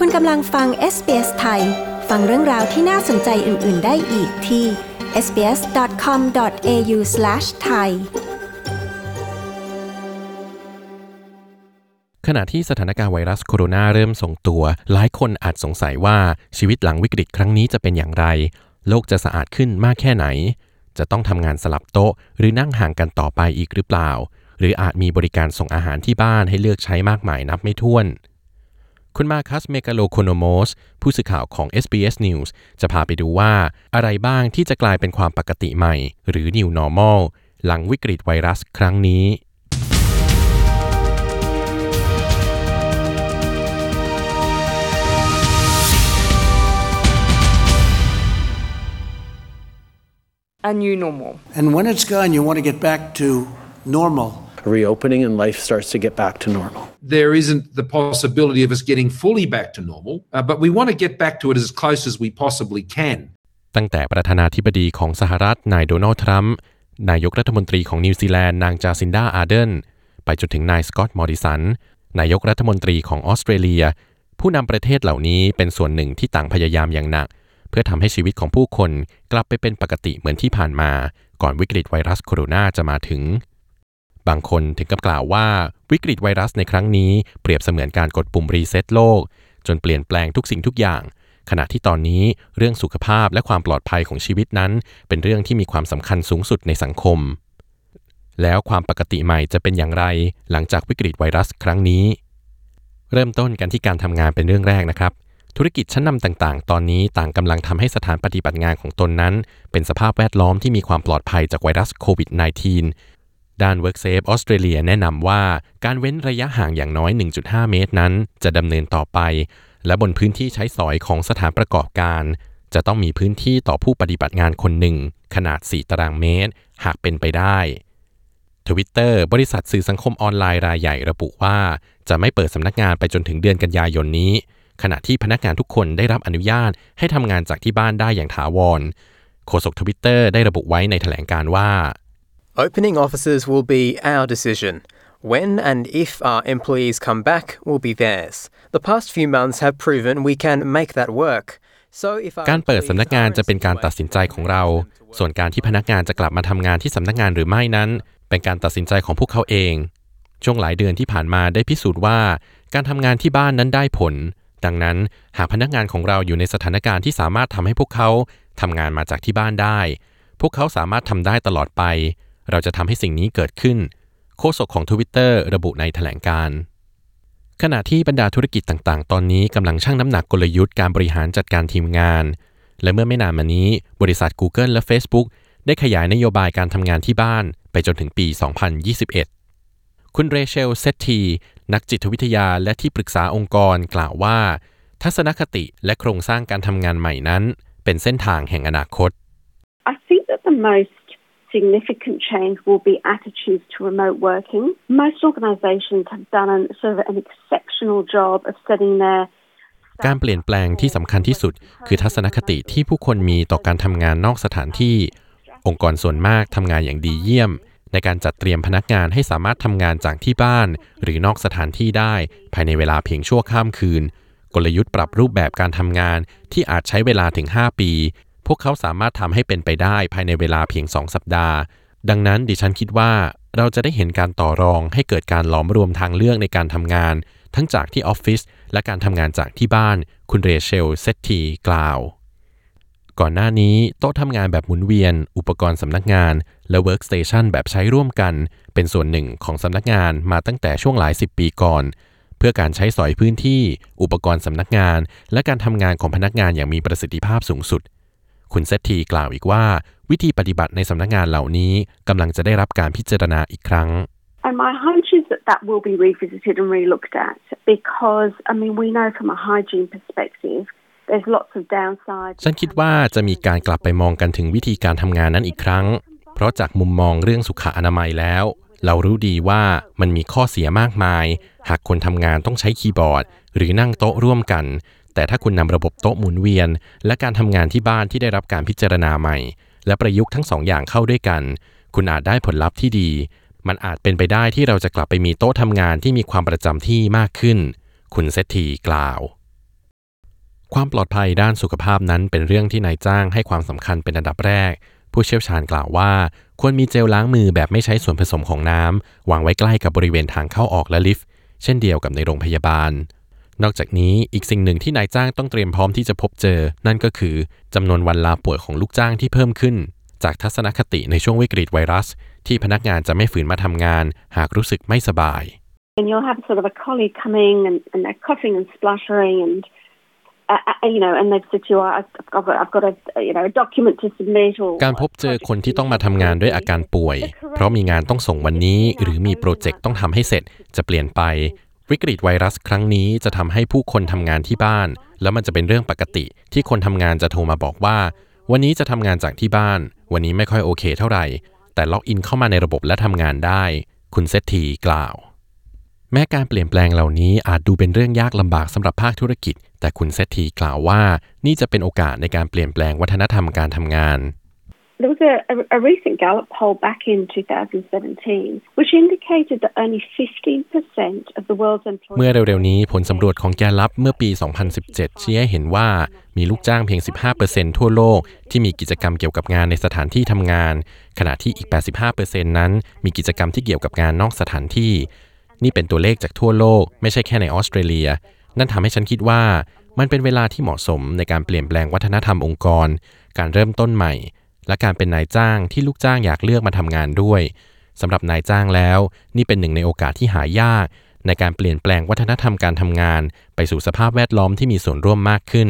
คุณกำลังฟัง SBS ไทย ฟังเรื่องราวที่น่าสนใจอื่น ๆ ได้อีกที่ sbs.com.au/thai ขณะที่สถานการณ์ไวรัสโคโรนาเริ่มส่งตัว หลายคนอาจสงสัยว่าชีวิตหลังวิกฤตครั้งนี้จะเป็นอย่างไร โลกจะสะอาดขึ้นมากแค่ไหน จะต้องทำงานสลับโต๊ะ หรือนั่งห่างกันต่อไปอีกหรือเปล่า หรืออาจมีบริการส่งอาหารที่บ้านให้เลือกใช้มากมายนับไม่ถ้วน คุณมาคัสเมกาโลโคโนโมสผู้สื่อข่าวของ SBS News จะพาไปดูว่า อะไรบ้างที่จะกลายเป็นความปกติใหม่ หรือ New Normal หลังวิกฤตไวรัสครั้งนี้ a new normal. And when it's gone, you want to get back to normal. Reopening and life starts to get back to normal. There isn't the possibility of us getting fully back to normal, uh, but we want to get back to it as close as we possibly can. ตั้งแต่ประธานาธิบดีของสหรัฐนายโดนัลด์ทรัมป์นายกรัฐมนตรีของนิวซีแลนด์นางจาซินดาอาร์เดนไปจนถึงนายสกอตต์มอริสันนายกรัฐมนตรีของออสเตรเลีย ผู้นำประเทศเหล่านี้เป็นส่วนหนึ่งที่ต่างพยายามอย่างหนัก เพื่อทำให้ชีวิตของผู้คนกลับไปเป็นปกติเหมือนที่ผ่านมา ก่อนวิกฤตไวรัสโคโรนาจะมาถึง บางคนถึงกับกล่าวว่าวิกฤตไวรัสในครั้งนี้เปรียบเสมือนการกดปุ่มรีเซ็ตโลก จนเปลี่ยนแปลงทุกสิ่งทุกอย่าง ขณะที่ตอนนี้เรื่องสุขภาพและความปลอดภัยของชีวิตนั้น เป็นเรื่องที่มีความสำคัญสูงสุดในสังคม แล้วความปกติใหม่จะเป็นอย่างไร หลังจากวิกฤตไวรัสครั้งนี้ เริ่มต้นกันที่การทำงานเป็นเรื่องแรกนะครับธุรกิจชั้นนำต่างๆ ตอนนี้ต่างกำลังทำให้สถานปฏิบัติงานของตนนั้น เป็นสภาพแวดล้อมที่มีความปลอดภัยจากไวรัสโควิด -19 ด้าน WorkSafe ออสเตรเลียแนะนำว่าการเว้นระยะห่างอย่างน้อย 1.5 เมตรนั้น จะดำเนินต่อไป และบนพื้นที่ใช้สอยของสถานประกอบการ จะต้องมีพื้นที่ต่อผู้ปฏิบัติงานคนหนึ่ง ขนาด 4 ตารางเมตร หากเป็นไปได้ Twitter บริษัทสื่อสังคมออนไลน์รายใหญ่ระบุว่า จะไม่เปิดสำนักงานไปจนถึงเดือนกันยายนนี้ ขณะที่พนักงานทุกคนได้รับอนุญาตให้ทำงานจากที่บ้านได้อย่างถาวรโฆษกทวิตเตอร์ได้ระบุไว้ในแถลงการว่า Opening offices will be our decision. When and if our employees come back will be theirs. The past few months have proven we can make that work. So if our การเปิด employees สำนักงาน are จะเป็นการตัดสินใจของเรา ส่วนการที่พนักงานจะกลับมาทำงานที่สำนักงานหรือไม่นั้น เป็นการตัดสินใจของพวกเขาเอง ช่วงหลายเดือนที่ผ่านมาได้พิสูจน์ว่า การทำงานที่บ้านนั้นได้ผล ดังนั้นหากพนักงานของเราอยู่ในสถานการณ์ที่สามารถทำให้พวกเขาทำงานมาจากที่บ้านได้ พวกเขาสามารถทำได้ตลอดไป เราจะทำให้สิ่งนี้เกิดขึ้น โฆษกของ Twitter ระบุในแถลงการ์ขณะที่บรรดาธุรกิจต่างๆ ตอนนี้กำลังชั่งน้ำหนักกลยุทธ์การบริหารจัดการทีมงาน และเมื่อไม่นานมานี้ บริษัท Google และ Facebook ได้ขยายนโยบายการทำงานที่บ้านไปจนถึงปี 2021 คุณเรเชลเซตทีนักจิตวิทยาและที่ปรึกษาองค์กรกล่าวว่า ทัศนคติและโครงสร้างการทำงานใหม่นั้น เป็นเส้นทางแห่งอนาคต I think that the most significant change will be attitudes to remote working. Most organisations have done an, sort of an exceptional job of setting their การเปลี่ยนแปลงที่สำคัญที่สุด คือทัศนคติที่ผู้คนมีต่อการทำงานนอกสถานที่ องค์กรส่วนมากทำงานอย่างดีเยี่ยม ในการจัดเตรียมพนักงานให้สามารถทำงานจากที่บ้าน หรือนอกสถานที่ได้ ภายในเวลาเพียงชั่วข้ามคืน กลยุทธ์ปรับรูปแบบการทำงานที่อาจใช้เวลาถึง 5 ปี พวกเขาสามารถทำให้เป็นไปได้ภายในเวลาเพียง 2 สัปดาห์ ดังนั้นดิฉันคิดว่าเราจะได้เห็นการต่อรองให้เกิดการหลอมรวมทางเลือกในการทำงาน ทั้งจากที่ออฟฟิศและการทำงานจากที่บ้าน คุณเรเชลเซตทีกล่าว ก่อนหน้านี้โต๊ะทำงานแบบหมุนเวียน อุปกรณ์สำนักงาน และ workstation แบบใช้ร่วมกัน เป็นส่วนหนึ่งของสำนักงานมาตั้งแต่ช่วงหลายสิบปีก่อนเพื่อการใช้สอยพื้นที่ อุปกรณ์สำนักงาน และการทำงานของพนักงานอย่างมีประสิทธิภาพสูงสุด คุณเซตทีกล่าวอีกว่า วิธีปฏิบัติในสำนักงานเหล่านี้กำลังจะได้รับการพิจารณาอีกครั้ง And my hunch is that that will be revisited and relooked at because, I mean, we know from a hygiene perspective, there's lots of downsides. ฉันคิดว่าจะมีการกลับไปมองกันถึงวิธีการทำงานนั้นอีกครั้ง เพราะจากมุมมองเรื่องสุขอนามัยแล้ว เรารู้ดีว่ามันมีข้อเสียมากมาย หากคนทำงานต้องใช้คีย์บอร์ด หรือนั่งโต๊ะร่วมกัน แต่ถ้าคุณนำระบบโต๊ะหมุนเวียน และการทำงานที่บ้านที่ได้รับการพิจารณาใหม่ และประยุกต์ทั้งสองอย่างเข้าด้วยกัน คุณอาจได้ผลลัพธ์ที่ดี มันอาจเป็นไปได้ที่เราจะกลับไปมีโต๊ะทำงานที่มีความประจำที่มากขึ้น คุณเซตทีกล่าว ความปลอดภัยด้านสุขภาพนั้นเป็นเรื่องที่นายจ้างให้ความสำคัญเป็นอันดับแรก ผู้เชี่ยวชาญกล่าวว่า ควรมีเจลล้างมือแบบไม่ใช้ส่วนผสมของน้ำวางไว้ใกล้กับบริเวณทางเข้าออกและลิฟต์เช่นเดียวกับในโรงพยาบาล นอกจากนี้อีกสิ่งหนึ่งที่นายจ้างต้องเตรียมพร้อมที่จะพบเจอ นั่นก็คือจำนวนวันลาป่วยของลูกจ้างที่เพิ่มขึ้น จากทัศนคติในช่วงวิกฤตไวรัส ที่พนักงานจะไม่ฝืนมาทำงาน หากรู้สึกไม่สบาย And you'll have sort of a colleague coming and, and they're coughing and spluttering and, uh, uh, you know, and they've said to you, I've, I've got, I've got a, you know, a document to submit or... การพบเจอคนที่ต้องมาทำงานด้วยอาการป่วย เพราะมีงานต้องส่งวันนี้ หรือมีโปรเจกต์ต้องทำให้เสร็จจะเปลี่ยนไป วิกฤตไวรัสครั้งนี้จะทำให้ผู้คนทำงานที่บ้าน แล้วมันจะเป็นเรื่องปกติ ที่คนทำงานจะโทรมาบอกว่า วันนี้จะทำงานจากที่บ้าน วันนี้ไม่ค่อยโอเคเท่าไหร่ แต่ล็อกอินเข้ามาในระบบและทำงานได้ คุณเซตทีกล่าว แม้การเปลี่ยนแปลงเหล่านี้อาจดูเป็นเรื่องยากลำบากสำหรับภาคธุรกิจ แต่คุณเซตทีกล่าวว่า นี่จะเป็นโอกาสในการเปลี่ยนแปลงวัฒนธรรมการทำงาน There was a, a, a recent Gallup poll back in 2017 which indicated that only 15% of the world's employees... เมื่อเร็วๆนี้ผลสำรวจของแกลลับเมื่อปี 2017 ชี้ให้เห็นว่ามีลูกจ้างเพียง 15%ทั่วโลก ที่มีกิจกรรมเกี่ยวกับงานในสถานที่ทำงาน ขณะที่อีก 85%นั้น มีกิจกรรมที่เกี่ยวกับงานนอกสถานที่ นี่เป็นตัวเลขจากทั่วโลก ไม่ใช่แค่ในออสเตรเลีย นั่นทำให้ฉันคิดว่า มันเป็นเวลาที่เหมาะสมในการเปลี่ยนแปลงวัฒนธรรมองค์กร การเริ่มต้นใหม่ และการเป็นนายจ้างที่ลูกจ้างอยากเลือกมาทำงานด้วยสำหรับนายจ้างแล้ว นี่เป็นหนึ่งในโอกาสที่หายาก ในการเปลี่ยนแปลงวัฒนธรรมการทำงาน ไปสู่สภาพแวดล้อมที่มีส่วนร่วมมากขึ้น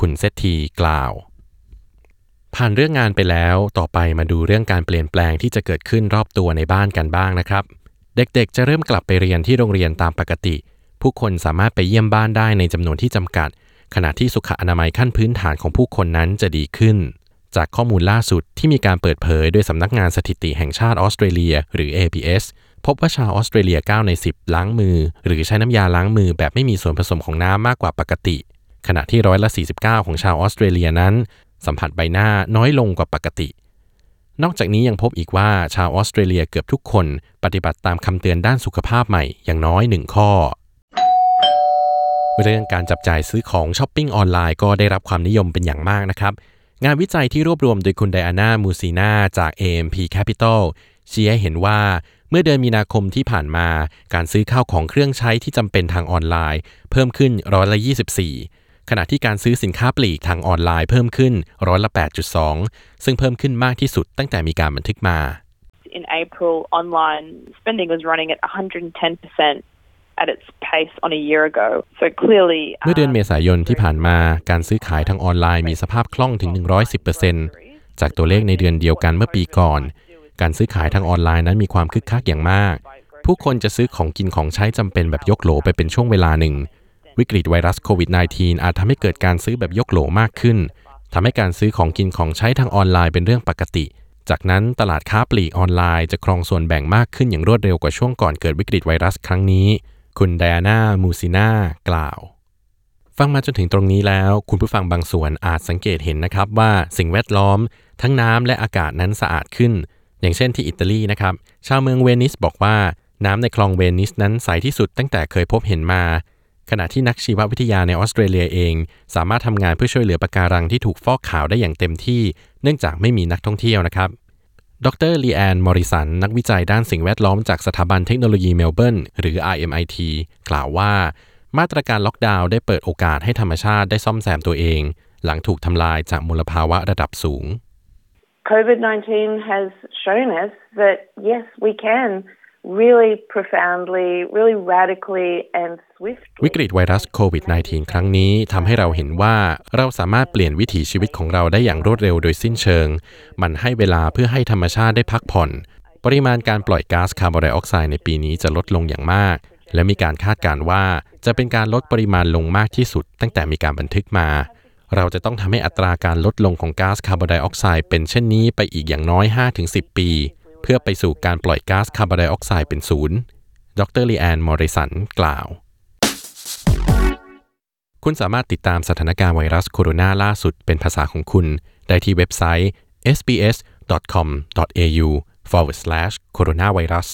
คุณเซตทีกล่าว ผ่านเรื่องงานไปแล้วต่อไปมาดูเรื่องการเปลี่ยนแปลงที่จะเกิดขึ้นรอบตัวในบ้านกันบ้างนะครับ เด็กๆ จะเริ่มกลับไปเรียนที่โรงเรียนตามปกติ ผู้คนสามารถไปเยี่ยมบ้านได้ในจำนวนที่จำกัด ขณะที่สุขอนามัยขั้นพื้นฐานของผู้คนนั้นจะดีขึ้น จากข้อมูลล่าสุดที่มีการเปิดเผยโดยสำนักงานสถิติแห่งชาติออสเตรเลีย หรือ APS พบว่าชาวออสเตรเลีย 9 ใน 10 ล้างมือ หรือใช้น้ำยาล้างมือแบบไม่มีส่วนผสมของน้ำมากกว่าปกติ ขณะที่ร้อยละ 49 ของชาวออสเตรเลียนั้น สัมผัสใบหน้าน้อยลงกว่าปกติ นอกจากนี้ยังพบอีกว่าชาวออสเตรเลียเกือบทุกคน ปฏิบัติตามคำเตือนด้านสุขภาพใหม่อย่างน้อยหนึ่งข้อเรื่องการจับจ่ายซื้อของช้อปปิ้งออนไลน์ก็ได้รับความนิยมเป็นอย่างมากนะครับ งานวิจัยที่รวบรวมโดยคุณไดอาน่ามูซีนาจาก AMP Capital ชี้ให้เห็นว่าเมื่อเดือนมีนาคมที่ผ่านมา การซื้อข้าวของเครื่องใช้ที่จำเป็นทางออนไลน์ เพิ่มขึ้นร้อยละ 24 ขณะที่การซื้อสินค้าปลีกทางออนไลน์เพิ่มขึ้นร้อยละ 8.2 ซึ่งเพิ่มขึ้นมากที่สุดตั้งแต่มีการบันทึกมา In April, online spending was running at 110% at its pace on a year ago. So clearly, เมื่อเดือนเมษายนที่ผ่านมาการซื้อขายทางออนไลน์มีสภาพคล่องถึง 110%จากตัวเลขในเดือนเดียวกันเมื่อปีก่อน การซื้อขายทางออนไลน์นั้นมีความคึกคักอย่างมาก ผู้คนจะซื้อของกินของใช้จำเป็นแบบยกโหลไปเป็นช่วงเวลาหนึ่ง วิกฤตไวรัสโควิด -19 อาจทำให้เกิดการซื้อแบบยกโหลมากขึ้นทำให้การซื้อของกินของใช้ทางออนไลน์เป็นเรื่องปกติจากนั้นตลาดค้าปลีกออนไลน์จะครองส่วนแบ่งมากขึ้นอย่างรวดเร็วกว่าช่วงก่อนเกิดวิกฤตไวรัสครั้งนี้ คุณไดอาน่ามูซิน่ากล่าว ฟังมาจนถึงตรงนี้แล้ว คุณผู้ฟังบางส่วนอาจสังเกตเห็นนะครับว่าสิ่งแวดล้อม ทั้งน้ำและอากาศนั้นสะอาดขึ้น อย่างเช่นที่อิตาลีนะครับ ชาวเมืองเวนิสบอกว่าน้ำในคลองเวนิสนั้นใสที่สุดตั้งแต่เคยพบเห็นมา ขณะที่นักชีววิทยาในออสเตรเลียเอง สามารถทำงานเพื่อช่วยเหลือปะการังที่ถูกฟอกขาวได้อย่างเต็มที่ เนื่องจากไม่มีนักท่องเที่ยวนะครับ ดรลีแอนมอริสัน นักวิจัยด้านสิ่งแวดล้อมจากสถาบันเทคโนโลยีเมลเบิร์นหรือ RMIT กล่าวว่า มาตรการล็อกดาวน์ได้เปิดโอกาสให้ธรรมชาติได้ซ่อมแซมตัวเอง หลังถูกทำลายจากมลภาวะระดับสูง COVID 19 has shown us that yes, we can really profoundly, really radically, and swiftly. วิกฤตไวรัสโควิด -19 ครั้งนี้ทำให้เราเห็นว่าเราสามารถเปลี่ยนวิถีชีวิตของเราได้อย่างรวดเร็วโดยสิ้นเชิง มันให้เวลาเพื่อให้ธรรมชาติได้พักผ่อน ปริมาณการปล่อยก๊าซคาร์บอนไดออกไซด์ในปีนี้จะลดลงอย่างมาก และมีการคาดการณ์ว่าจะเป็นการลดปริมาณลงมากที่สุด ตั้งแต่มีการบันทึกมาเราจะต้องทำให้อัตราการลดลงของก๊าซคาร์บอนไดออกไซด์เป็นเช่นนี้ไปอีกอย่างน้อย 5-10 ปี เพื่อไปสู่การปล่อยก๊าซคาร์บอนไดออกไซด์เป็นศูนย์ ดรลีแอนมอริสันกล่าว คุณสามารถติดตามสถานการณ์ไวรัสโคโรนาล่าสุดเป็นภาษาของคุณ ได้ที่เว็บไซต์ sbs.com.au forward slash coronavirus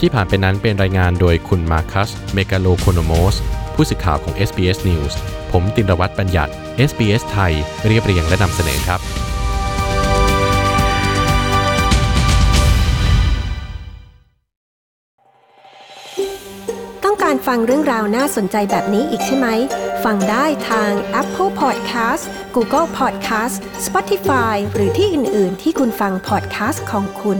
ที่ผ่านไปนั้นเป็นรายงานโดยคุณมาคัส เมกาโลโคโนโมส ผู้สื่อข่าวของ SBS News ผมตินรวัตรบัญญัติ SBS ไทยเรียบเรียงและนำเสนอครับต้องการฟังเรื่องราวน่าสนใจแบบนี้อีกใช่ไหม ฟังได้ทาง Apple Podcast Google Podcast Spotify หรือที่อื่น ๆ ที่คุณฟัง podcast ของคุณ